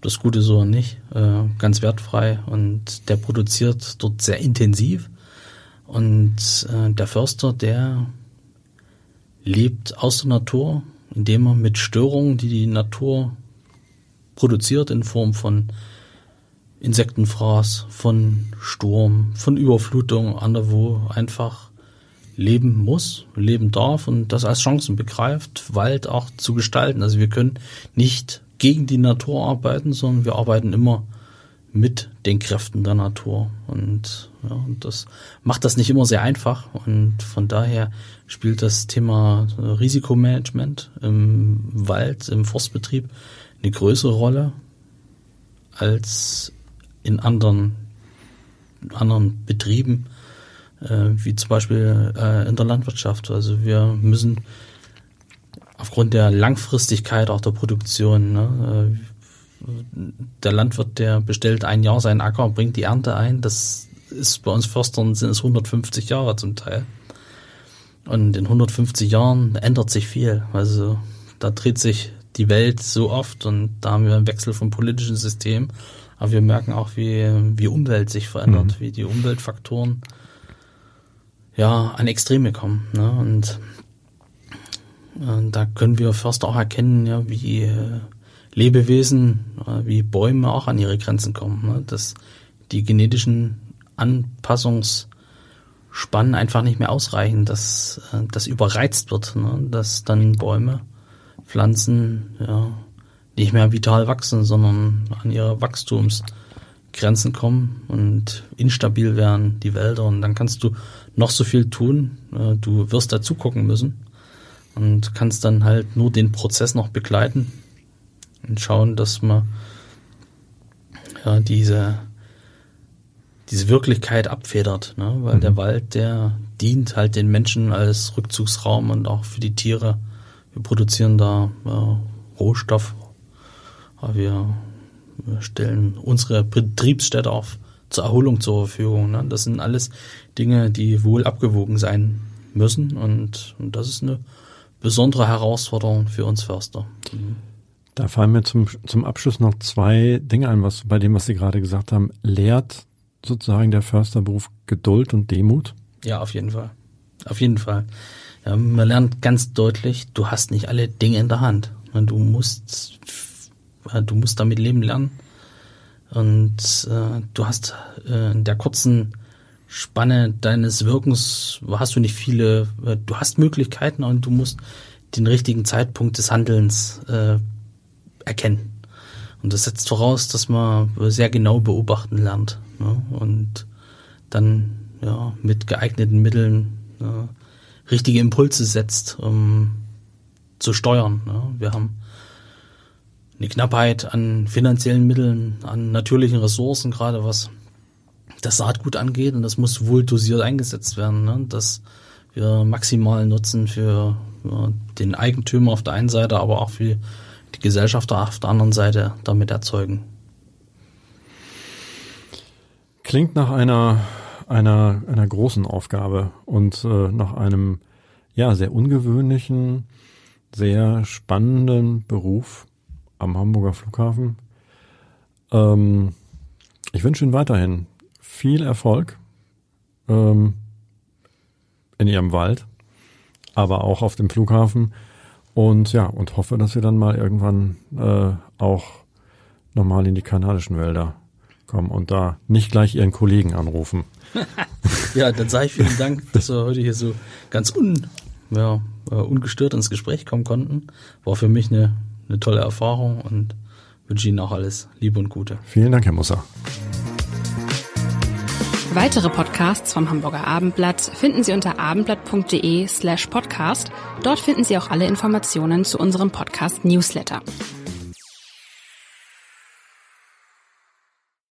Das Gute so und nicht. Äh, ganz wertfrei. Und der produziert dort sehr intensiv. Und äh, der Förster, der lebt aus der Natur, indem er mit Störungen, die die Natur produziert in Form von Insektenfraß, von Sturm, von Überflutung, anderswo einfach leben muss, leben darf und das als Chancen begreift, Wald auch zu gestalten. Also wir können nicht gegen die Natur arbeiten, sondern wir arbeiten immer mit den Kräften der Natur. Und, ja, und das macht das nicht immer sehr einfach. Und von daher spielt das Thema Risikomanagement im Wald, im Forstbetrieb eine größere Rolle als in anderen, anderen Betrieben äh, wie zum Beispiel äh, in der Landwirtschaft. Also wir müssen aufgrund der Langfristigkeit auch der Produktion, ne, äh, der Landwirt, der bestellt ein Jahr seinen Acker und bringt die Ernte ein. Das ist bei uns Förstern sind es 150 Jahre zum Teil. Und in 150 Jahren ändert sich viel. Also da dreht sich die Welt so oft und da haben wir einen Wechsel vom politischen System. Aber wir merken auch, wie, wie Umwelt sich verändert, mhm. wie die Umweltfaktoren ja, an Extreme kommen. Ne? Und äh, da können wir Förster auch erkennen, ja, wie äh, Lebewesen, äh, wie Bäume auch an ihre Grenzen kommen. Ne? Dass die genetischen Anpassungsspannen einfach nicht mehr ausreichen, dass äh, das überreizt wird, ne? dass dann Bäume, Pflanzen ja, nicht mehr vital wachsen, sondern an ihre Wachstumsgrenzen kommen und instabil werden, die Wälder. Und dann kannst du noch so viel tun. Äh, du wirst dazu gucken müssen und kannst dann halt nur den Prozess noch begleiten und schauen, dass man ja, diese, diese Wirklichkeit abfedert, ne? weil mhm. der Wald, der dient halt den Menschen als Rückzugsraum und auch für die Tiere. Wir produzieren da äh, Rohstoff, wir, stellen unsere Betriebsstätte auf zur Erholung zur Verfügung. Ne? Das sind alles Dinge, die wohl abgewogen sein müssen und, und das ist eine besondere Herausforderung für uns Förster. Mhm. Da fallen mir zum, zum Abschluss noch zwei Dinge ein, was bei dem, was Sie gerade gesagt haben, lehrt sozusagen der Försterberuf Geduld und Demut? Ja, auf jeden Fall. Auf jeden Fall. Ja, man lernt ganz deutlich, du hast nicht alle Dinge in der Hand. Du musst, du musst damit leben lernen. Und äh, du hast äh, in der kurzen Spanne deines Wirkens hast du nicht viele, äh, du hast Möglichkeiten und du musst den richtigen Zeitpunkt des Handelns äh, erkennen. Und das setzt voraus, dass man sehr genau beobachten lernt ne? und dann ja mit geeigneten Mitteln ja, richtige Impulse setzt, um zu steuern. Ne? Wir haben eine Knappheit an finanziellen Mitteln, an natürlichen Ressourcen, gerade was das Saatgut angeht. Und das muss wohl dosiert eingesetzt werden, ne? dass wir maximalen Nutzen für ja, den Eigentümer auf der einen Seite, aber auch für die Gesellschaft auf der anderen Seite damit erzeugen. Klingt nach einer, einer, einer großen Aufgabe und äh, nach einem ja, sehr ungewöhnlichen, sehr spannenden Beruf am Hamburger Flughafen. Ähm, ich wünsche Ihnen weiterhin viel Erfolg ähm, in Ihrem Wald, aber auch auf dem Flughafen und ja, und hoffe, dass Sie dann mal irgendwann äh, auch nochmal in die kanadischen Wälder kommen und da nicht gleich Ihren Kollegen anrufen. ja, dann sage ich vielen Dank, dass wir heute hier so ganz un, ja, äh, ungestört ins Gespräch kommen konnten. War für mich eine, eine tolle Erfahrung und wünsche Ihnen auch alles Liebe und Gute. Vielen Dank, Herr Musser. Weitere Podcasts vom Hamburger Abendblatt finden Sie unter abendblatt.de slash podcast. Dort finden Sie auch alle Informationen zu unserem Podcast Newsletter.